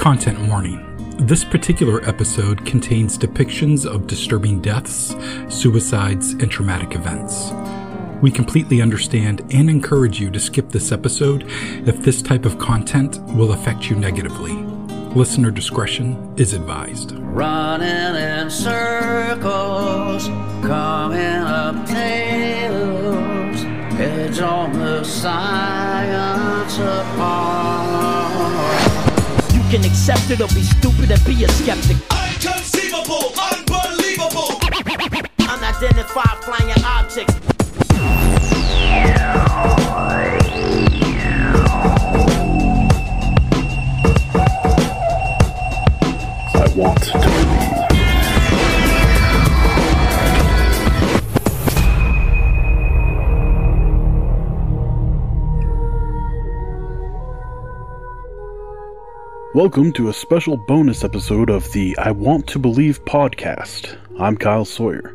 Content warning. This particular episode contains depictions of disturbing deaths, suicides, and traumatic events. We completely understand and encourage you to skip this episode if this type of content will affect you negatively. Listener discretion is advised. Running in circles, coming up tails, heads on the science apart. Can accept it or be stupid and be a skeptic. Inconceivable, unbelievable. Unidentified flying objects. Welcome to a special bonus episode of the I Want to Believe podcast. I'm Kyle Sawyer.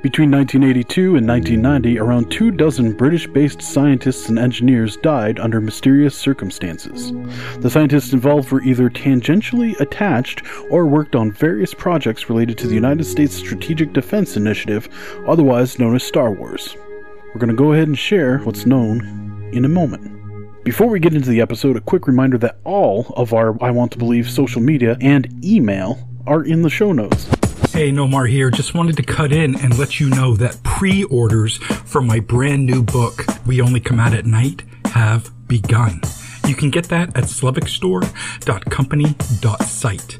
Between 1982 and 1990, around two dozen British based scientists and engineers died under mysterious circumstances. The scientists involved were either tangentially attached or worked on various projects related to the United States Strategic Defense Initiative, otherwise known as Star Wars. We're going to go ahead and share what's known in a moment. Before we get into the episode, a quick reminder that all of our I Want to Believe social media and email are in the show notes. Hey, Nomar here. Just wanted to cut in and let you know that pre orders for my brand new book, We Only Come Out at Night, have begun. You can get that at slevikstore.company.site,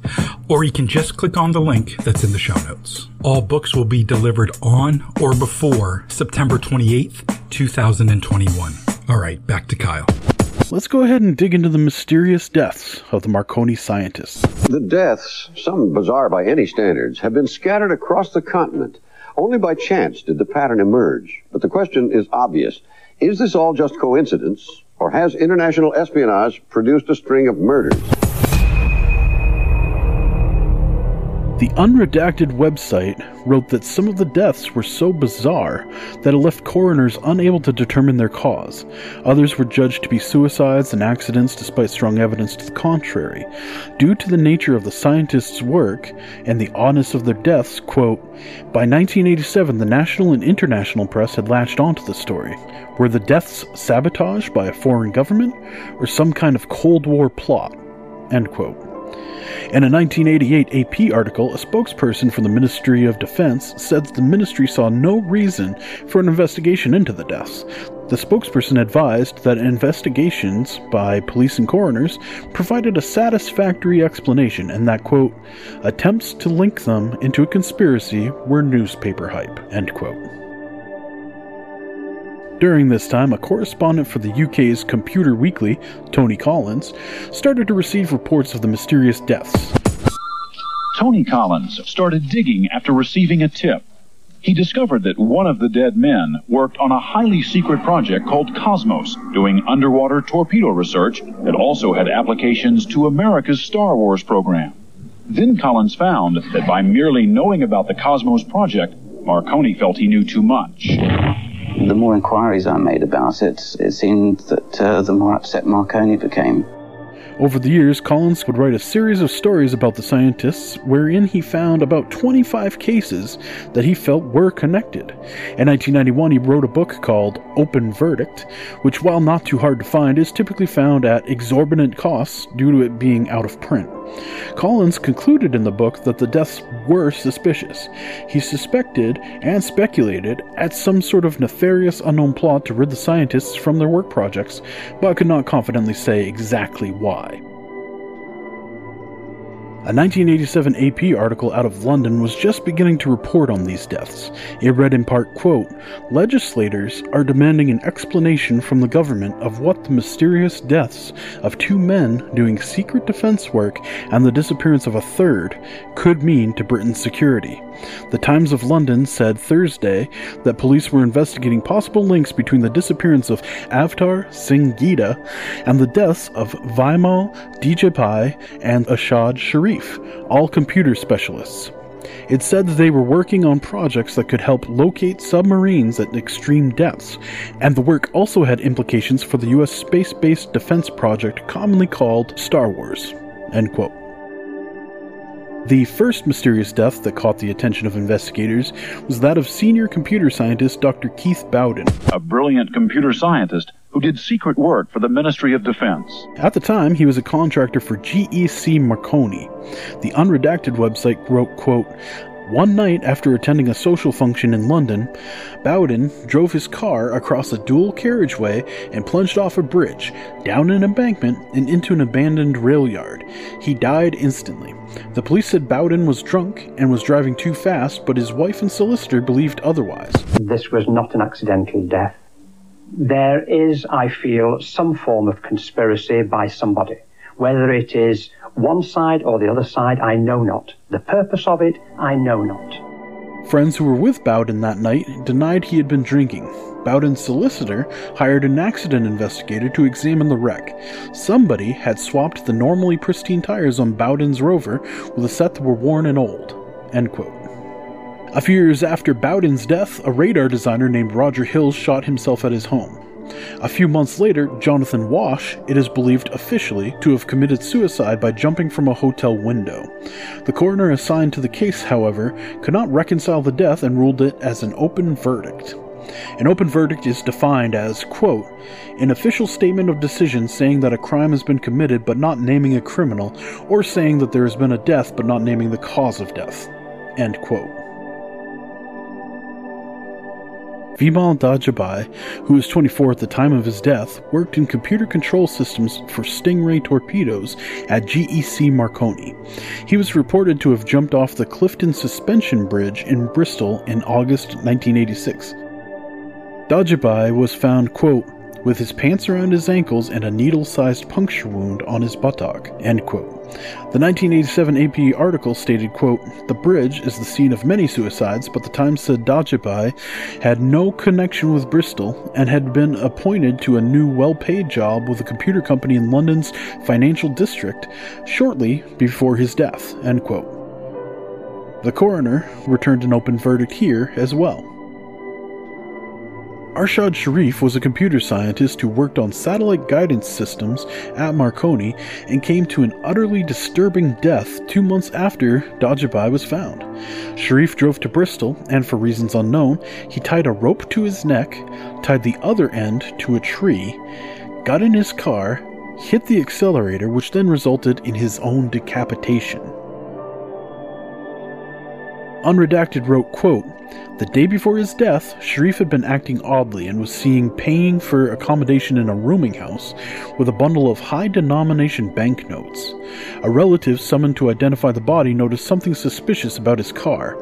or you can just click on the link that's in the show notes. All books will be delivered on or before September 28th, 2021. All right, back to Kyle. Let's go ahead and dig into the mysterious deaths of the Marconi scientists. The deaths, some bizarre by any standards, have been scattered across the continent. Only by chance did the pattern emerge. But the question is obvious. Is this all just coincidence, or has international espionage produced a string of murders? The unredacted website wrote that some of the deaths were so bizarre that it left coroners unable to determine their cause. Others were judged to be suicides and accidents despite strong evidence to the contrary. Due to the nature of the scientists' work and the oddness of their deaths, quote, by 1987 the national and international press had latched onto the story. Were the deaths sabotage by a foreign government or some kind of Cold War plot? End quote. In a 1988 AP article, a spokesperson for the Ministry of Defense said the ministry saw no reason for an investigation into the deaths. The spokesperson advised that investigations by police and coroners provided a satisfactory explanation and that, quote, attempts to link them into a conspiracy were newspaper hype, end quote. During this time, a correspondent for the UK's Computer Weekly, Tony Collins, started to receive reports of the mysterious deaths. Tony Collins started digging after receiving a tip. He discovered that one of the dead men worked on a highly secret project called Cosmos, doing underwater torpedo research that also had applications to America's Star Wars program. Then Collins found that by merely knowing about the Cosmos project, Marconi felt he knew too much. The more inquiries I made about it, it seemed that uh, the more upset Marconi became. Over the years, Collins would write a series of stories about the scientists wherein he found about 25 cases that he felt were connected. In 1991, he wrote a book called Open Verdict, which, while not too hard to find, is typically found at exorbitant costs due to it being out of print. Collins concluded in the book that the deaths were suspicious. He suspected and speculated at some sort of nefarious unknown plot to rid the scientists from their work projects, but could not confidently say exactly why. A 1987 AP article out of London was just beginning to report on these deaths. It read in part, quote, Legislators are demanding an explanation from the government of what the mysterious deaths of two men doing secret defense work and the disappearance of a third could mean to Britain's security. The Times of London said Thursday that police were investigating possible links between the disappearance of Avtar Singh-Gida and the deaths of Vimal Dajibhai and Arshad Sharif, all computer specialists. It said that they were working on projects that could help locate submarines at extreme depths, and the work also had implications for the US space based defense project commonly called Star Wars. End quote. The first mysterious death that caught the attention of investigators was that of senior computer scientist Dr. Keith Bowden. A brilliant computer scientist who did secret work for the Ministry of Defense. At the time, he was a contractor for GEC Marconi. The unredacted website wrote, quote, one night after attending a social function in London, Bowden drove his car across a dual carriageway and plunged off a bridge, down an embankment, and into an abandoned rail yard. He died instantly. The police said Bowden was drunk and was driving too fast, but his wife and solicitor believed otherwise. This was not an accidental death. There is, I feel, some form of conspiracy by somebody. Whether it is one side or the other side, I know not. The purpose of it, I know not. Friends who were with Bowden that night denied he had been drinking. Bowden's solicitor hired an accident investigator to examine the wreck. Somebody had swapped the normally pristine tires on Bowden's Rover with a set that were worn and old. End quote. A few years after Bowden's death, a radar designer named Roger Hills shot himself at his home. A few months later, Jonathan Wash, it is believed officially to have committed suicide by jumping from a hotel window. The coroner assigned to the case, however, could not reconcile the death and ruled it as an open verdict. An open verdict is defined as, quote, an official statement of decision saying that a crime has been committed but not naming a criminal, or saying that there has been a death but not naming the cause of death, end quote. Vimal Dajibhai, who was 24 at the time of his death, worked in computer control systems for Stingray torpedoes at GEC Marconi. He was reported to have jumped off the Clifton Suspension Bridge in Bristol in August 1986. Dajibhai was found, quote, with his pants around his ankles and a needle-sized puncture wound on his buttock, end quote. The 1987 AP article stated, quote, The bridge is the scene of many suicides, but the Times said Dajibhai had no connection with Bristol and had been appointed to a new well-paid job with a computer company in London's financial district shortly before his death, end quote. The coroner returned an open verdict here as well. Arshad Sharif was a computer scientist who worked on satellite guidance systems at Marconi and came to an utterly disturbing death two months after Dajibhai was found. Sharif drove to Bristol, and for reasons unknown, he tied a rope to his neck, tied the other end to a tree, got in his car, hit the accelerator, which then resulted in his own decapitation. Unredacted wrote, quote, The day before his death, Sharif had been acting oddly and was seen paying for accommodation in a rooming house with a bundle of high denomination banknotes. A relative summoned to identify the body noticed something suspicious about his car.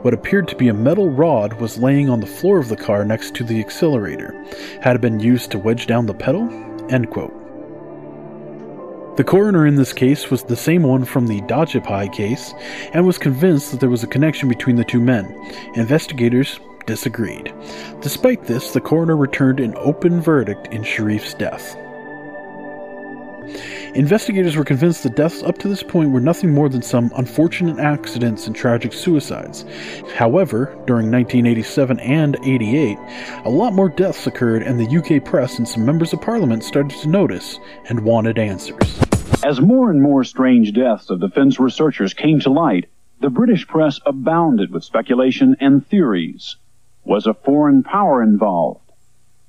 What appeared to be a metal rod was laying on the floor of the car next to the accelerator. Had it been used to wedge down the pedal? End quote. The coroner in this case was the same one from the Dajibhai case and was convinced that there was a connection between the two men. Investigators disagreed. Despite this, the coroner returned an open verdict in Sharif's death. Investigators were convinced the deaths up to this point were nothing more than some unfortunate accidents and tragic suicides. However, during 1987 and 88, a lot more deaths occurred, and the UK press and some members of parliament started to notice and wanted answers. As more and more strange deaths of defense researchers came to light, the British press abounded with speculation and theories. Was a foreign power involved?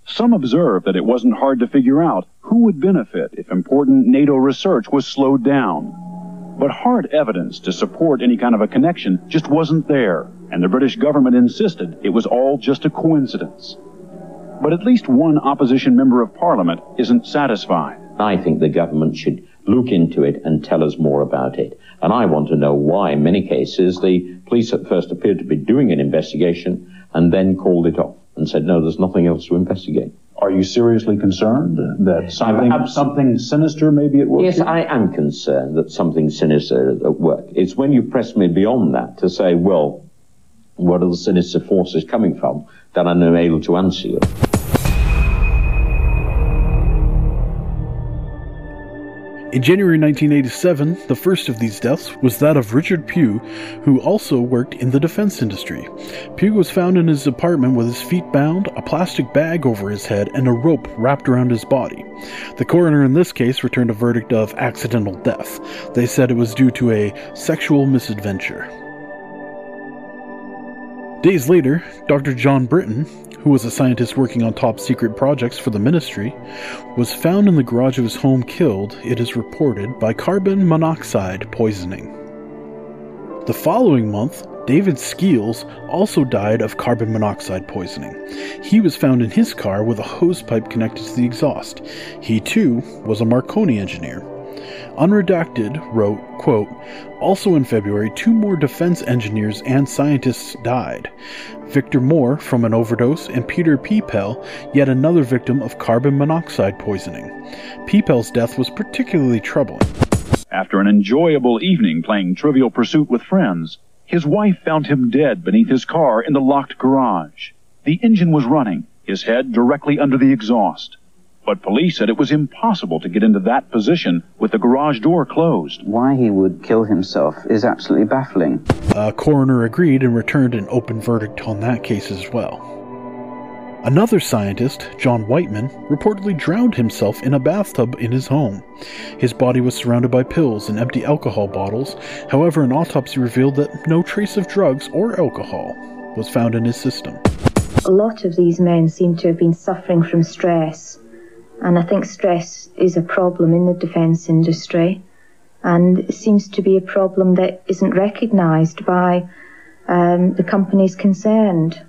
Some observed that it wasn't hard to figure out who would benefit if important NATO research was slowed down. But hard evidence to support any kind of a connection just wasn't there, and the British government insisted it was all just a coincidence. But at least one opposition member of parliament isn't satisfied. I think the government should look into it and tell us more about it. And I want to know why, in many cases, the police at first appeared to be doing an investigation and then called it off and said, no, there's nothing else to investigate. Are you seriously concerned that something, I'm- something sinister may be at work? Yes? I am concerned that something sinister is at work. It's when you press me beyond that to say, well, what are the sinister forces coming from, that I'm unable to answer you. In January 1987, the first of these deaths was that of Richard Pugh, who also worked in the defense industry. Pugh was found in his apartment with his feet bound, a plastic bag over his head, and a rope wrapped around his body. The coroner in this case returned a verdict of accidental death. They said it was due to a sexual misadventure. Days later, Dr. John Britton, who was a scientist working on top secret projects for the ministry, was found in the garage of his home killed, it is reported, by carbon monoxide poisoning. The following month, David Skeels also died of carbon monoxide poisoning. He was found in his car with a hose pipe connected to the exhaust. He too was a Marconi engineer. Unredacted wrote, quote, Also in February, two more defense engineers and scientists died. Victor Moore from an overdose, and Peter Peapell, yet another victim of carbon monoxide poisoning. Peapell's death was particularly troubling. After an enjoyable evening playing Trivial Pursuit with friends, his wife found him dead beneath his car in the locked garage. The engine was running, his head directly under the exhaust. But police said it was impossible to get into that position with the garage door closed. Why he would kill himself is absolutely baffling. A coroner agreed and returned an open verdict on that case as well. Another scientist, John Whiteman, reportedly drowned himself in a bathtub in his home. His body was surrounded by pills and empty alcohol bottles. However, an autopsy revealed that no trace of drugs or alcohol was found in his system. A lot of these men seem to have been suffering from stress and I think stress is a problem in the defence industry and seems to be a problem that isn't recognised by um, the companies concerned.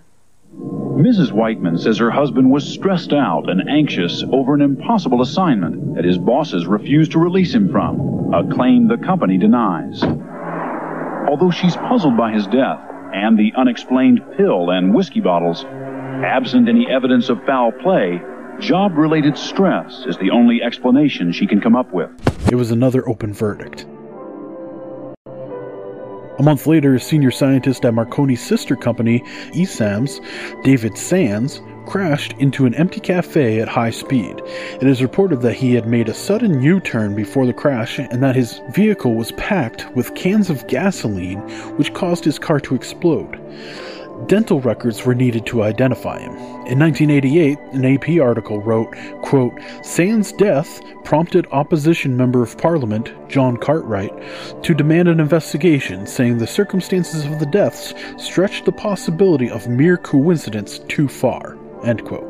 Mrs. Whiteman says her husband was stressed out and anxious over an impossible assignment that his bosses refused to release him from, a claim the company denies. Although she's puzzled by his death and the unexplained pill and whiskey bottles, absent any evidence of foul play, Job related stress is the only explanation she can come up with. It was another open verdict. A month later, a senior scientist at Marconi's sister company, EASAMS, David Sands, crashed into an empty cafe at high speed. It is reported that he had made a sudden U turn before the crash and that his vehicle was packed with cans of gasoline, which caused his car to explode. Dental records were needed to identify him. In 1988, an AP article wrote, quote, Sand's death prompted opposition member of parliament, John Cartwright, to demand an investigation, saying the circumstances of the deaths stretched the possibility of mere coincidence too far. End quote.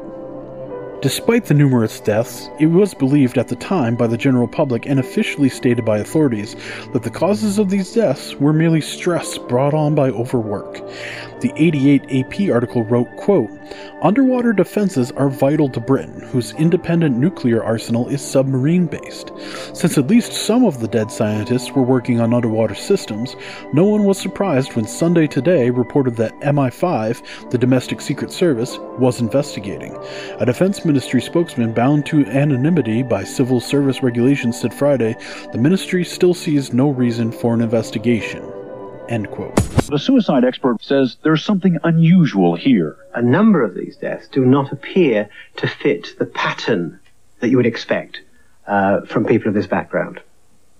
Despite the numerous deaths, it was believed at the time by the general public and officially stated by authorities that the causes of these deaths were merely stress brought on by overwork. The 88 AP article wrote, quote, Underwater defenses are vital to Britain, whose independent nuclear arsenal is submarine based. Since at least some of the dead scientists were working on underwater systems, no one was surprised when Sunday Today reported that MI5, the domestic secret service, was investigating. A defense ministry spokesman bound to anonymity by civil service regulations said Friday the ministry still sees no reason for an investigation. End quote. The suicide expert says there's something unusual here. A number of these deaths do not appear to fit the pattern that you would expect uh, from people of this background.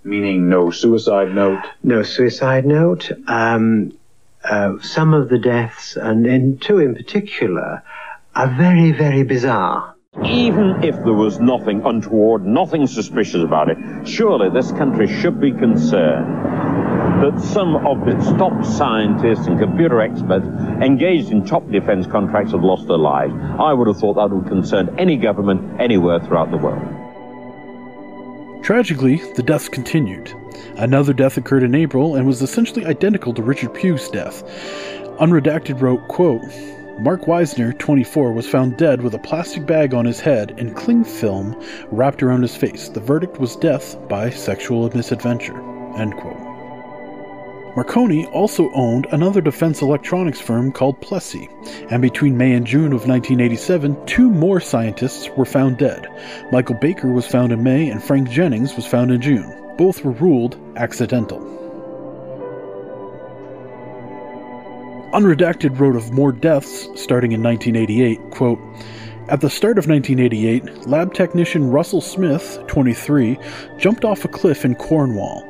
Meaning no suicide note? No suicide note. Um, uh, some of the deaths, and in two in particular, are very, very bizarre. Even if there was nothing untoward, nothing suspicious about it, surely this country should be concerned that some of its top scientists and computer experts engaged in top defense contracts have lost their lives. I would have thought that would concern any government anywhere throughout the world. Tragically, the deaths continued. Another death occurred in April and was essentially identical to Richard Pugh's death. Unredacted wrote, quote, Mark Weisner, 24, was found dead with a plastic bag on his head and cling film wrapped around his face. The verdict was death by sexual misadventure. End quote. Marconi also owned another defense electronics firm called Plessey, and between May and June of 1987, two more scientists were found dead. Michael Baker was found in May, and Frank Jennings was found in June. Both were ruled accidental. Unredacted wrote of more deaths starting in 1988, quote, At the start of 1988, lab technician Russell Smith, 23, jumped off a cliff in Cornwall.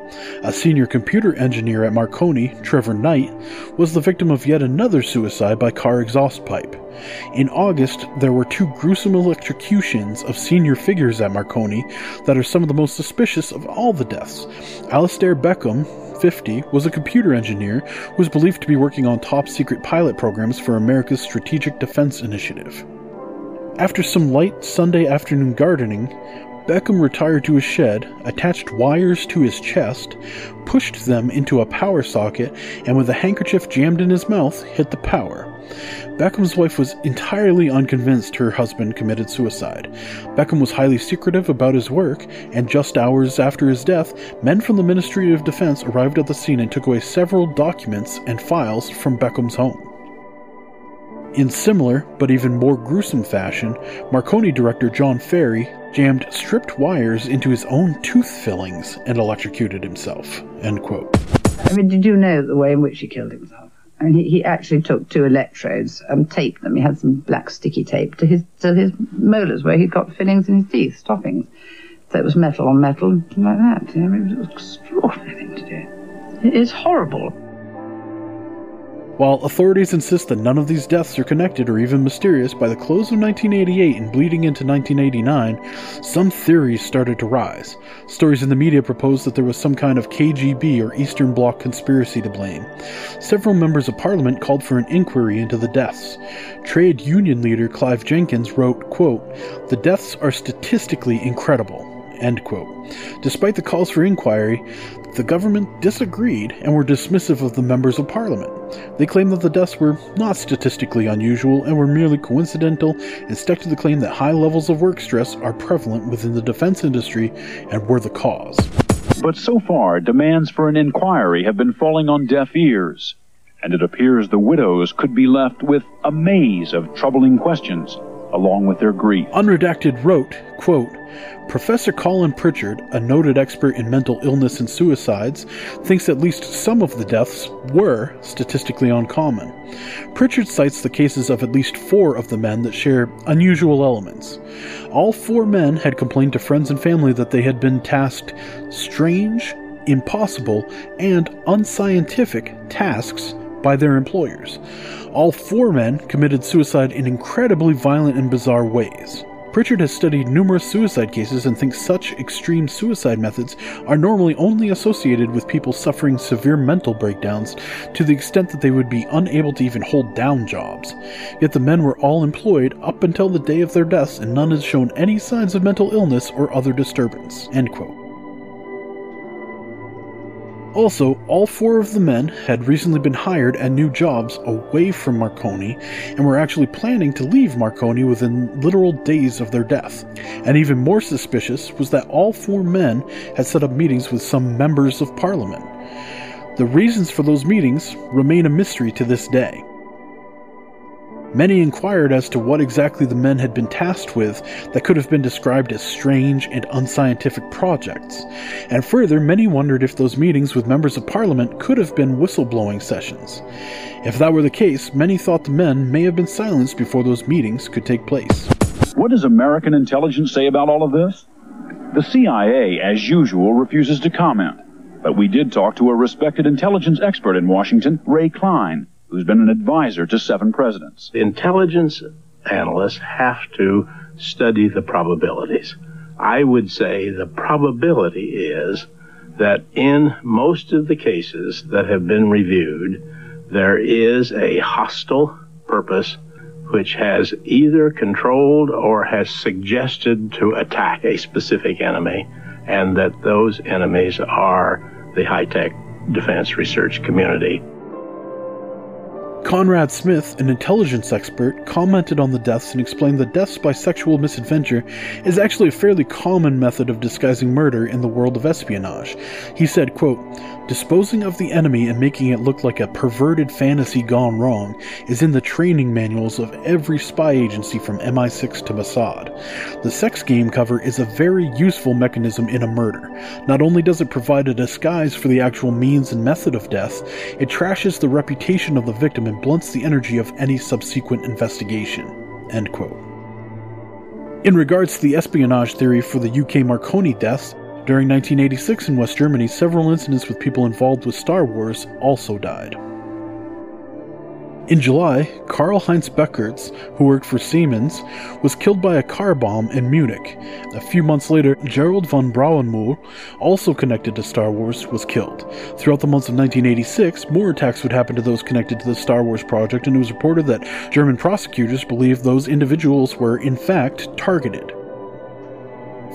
A senior computer engineer at Marconi, Trevor Knight, was the victim of yet another suicide by car exhaust pipe. In August, there were two gruesome electrocutions of senior figures at Marconi that are some of the most suspicious of all the deaths. Alastair Beckham, 50, was a computer engineer who was believed to be working on top secret pilot programs for America's Strategic Defense Initiative. After some light Sunday afternoon gardening, Beckham retired to his shed, attached wires to his chest, pushed them into a power socket, and with a handkerchief jammed in his mouth, hit the power. Beckham's wife was entirely unconvinced her husband committed suicide. Beckham was highly secretive about his work, and just hours after his death, men from the Ministry of Defense arrived at the scene and took away several documents and files from Beckham's home. In similar, but even more gruesome fashion, Marconi director John Ferry jammed stripped wires into his own tooth fillings and electrocuted himself. End quote. I mean, did you know the way in which he killed himself? I mean, he, he actually took two electrodes and taped them. He had some black sticky tape to his to his molars where he'd got fillings in his teeth, stoppings. So it was metal on metal, like that. You know, it was extraordinary thing to do. It is horrible. While authorities insist that none of these deaths are connected or even mysterious, by the close of 1988 and bleeding into 1989, some theories started to rise. Stories in the media proposed that there was some kind of KGB or Eastern Bloc conspiracy to blame. Several members of parliament called for an inquiry into the deaths. Trade union leader Clive Jenkins wrote, quote, The deaths are statistically incredible. End quote. Despite the calls for inquiry, the government disagreed and were dismissive of the members of parliament. They claimed that the deaths were not statistically unusual and were merely coincidental and stuck to the claim that high levels of work stress are prevalent within the defense industry and were the cause. But so far, demands for an inquiry have been falling on deaf ears, and it appears the widows could be left with a maze of troubling questions along with their grief. Unredacted wrote, quote, Professor Colin Pritchard, a noted expert in mental illness and suicides, thinks at least some of the deaths were statistically uncommon. Pritchard cites the cases of at least four of the men that share unusual elements. All four men had complained to friends and family that they had been tasked strange, impossible, and unscientific tasks by their employers. All four men committed suicide in incredibly violent and bizarre ways. Pritchard has studied numerous suicide cases and thinks such extreme suicide methods are normally only associated with people suffering severe mental breakdowns to the extent that they would be unable to even hold down jobs. Yet the men were all employed up until the day of their deaths and none has shown any signs of mental illness or other disturbance. End quote. Also, all four of the men had recently been hired at new jobs away from Marconi and were actually planning to leave Marconi within literal days of their death. And even more suspicious was that all four men had set up meetings with some members of parliament. The reasons for those meetings remain a mystery to this day. Many inquired as to what exactly the men had been tasked with that could have been described as strange and unscientific projects. And further, many wondered if those meetings with members of parliament could have been whistleblowing sessions. If that were the case, many thought the men may have been silenced before those meetings could take place. What does American intelligence say about all of this? The CIA, as usual, refuses to comment. But we did talk to a respected intelligence expert in Washington, Ray Cline, who's been an advisor to seven presidents. Intelligence analysts have to study the probabilities. I would say the probability is that in most of the cases that have been reviewed, there is a hostile purpose which has either controlled or has suggested to attack a specific enemy, and that those enemies are the high tech defense research community. Conrad Smith, an intelligence expert, commented on the deaths and explained that deaths by sexual misadventure is actually a fairly common method of disguising murder in the world of espionage. He said, quote, Disposing of the enemy and making it look like a perverted fantasy gone wrong is in the training manuals of every spy agency from MI6 to Mossad. The sex game cover is a very useful mechanism in a murder. Not only does it provide a disguise for the actual means and method of death, it trashes the reputation of the victim and blunts the energy of any subsequent investigation. End quote. In regards to the espionage theory for the UK Marconi deaths, during 1986 in West Germany, several incidents with people involved with Star Wars also died. In July, Karl Heinz Beckurts, who worked for Siemens, was killed by a car bomb in Munich. A few months later, Gerald von Braunmühl, also connected to Star Wars, was killed. Throughout the months of 1986, more attacks would happen to those connected to the Star Wars project, and it was reported that German prosecutors believed those individuals were, in fact, targeted.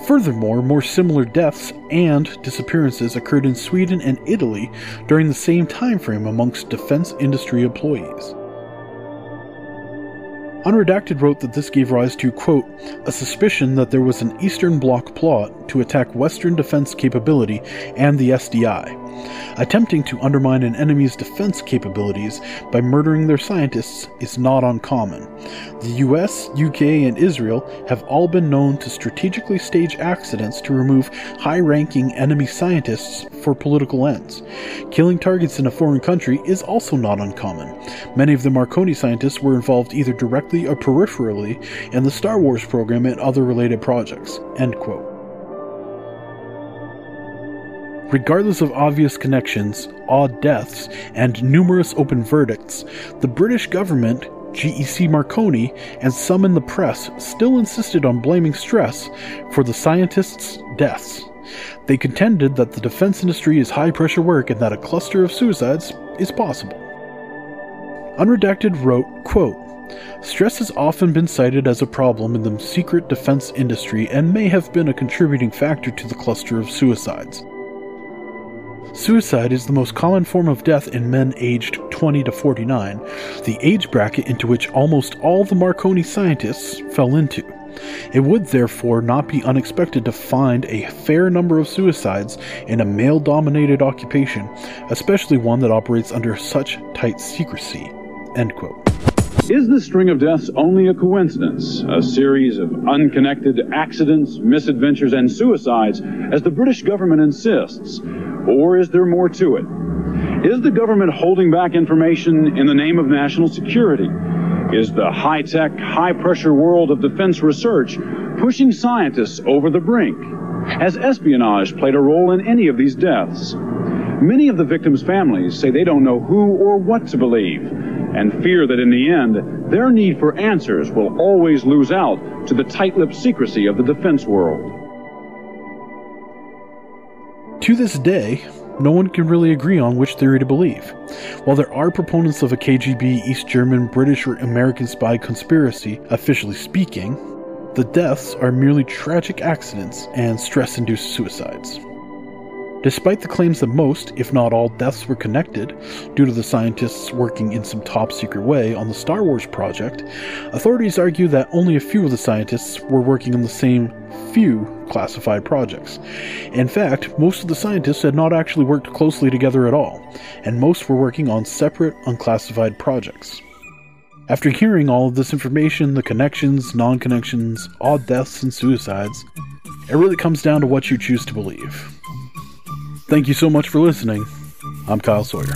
Furthermore, more similar deaths and disappearances occurred in Sweden and Italy during the same time frame amongst defense industry employees. Unredacted wrote that this gave rise to, quote, a suspicion that there was an Eastern Bloc plot to attack Western defense capability and the SDI, attempting to undermine an enemy's defense capabilities by murdering their scientists is not uncommon. The US, UK, and Israel have all been known to strategically stage accidents to remove high ranking enemy scientists for political ends. Killing targets in a foreign country is also not uncommon. Many of the Marconi scientists were involved either directly or peripherally in the Star Wars program and other related projects. End quote. Regardless of obvious connections, odd deaths, and numerous open verdicts, the British government, GEC Marconi, and some in the press still insisted on blaming stress for the scientists' deaths. They contended that the defense industry is high pressure work and that a cluster of suicides is possible. Unredacted wrote, quote, Stress has often been cited as a problem in the secret defense industry and may have been a contributing factor to the cluster of suicides. Suicide is the most common form of death in men aged 20 to 49, the age bracket into which almost all the Marconi scientists fell into. It would therefore not be unexpected to find a fair number of suicides in a male dominated occupation, especially one that operates under such tight secrecy. End quote. Is the string of deaths only a coincidence, a series of unconnected accidents, misadventures, and suicides, as the British government insists? Or is there more to it? Is the government holding back information in the name of national security? Is the high tech, high pressure world of defense research pushing scientists over the brink? Has espionage played a role in any of these deaths? Many of the victims' families say they don't know who or what to believe and fear that in the end, their need for answers will always lose out to the tight lipped secrecy of the defense world. To this day, no one can really agree on which theory to believe. While there are proponents of a KGB, East German, British, or American spy conspiracy, officially speaking, the deaths are merely tragic accidents and stress induced suicides. Despite the claims that most, if not all, deaths were connected due to the scientists working in some top secret way on the Star Wars project, authorities argue that only a few of the scientists were working on the same few classified projects. In fact, most of the scientists had not actually worked closely together at all, and most were working on separate, unclassified projects. After hearing all of this information, the connections, non connections, odd deaths, and suicides, it really comes down to what you choose to believe. Thank you so much for listening. I'm Kyle Sawyer.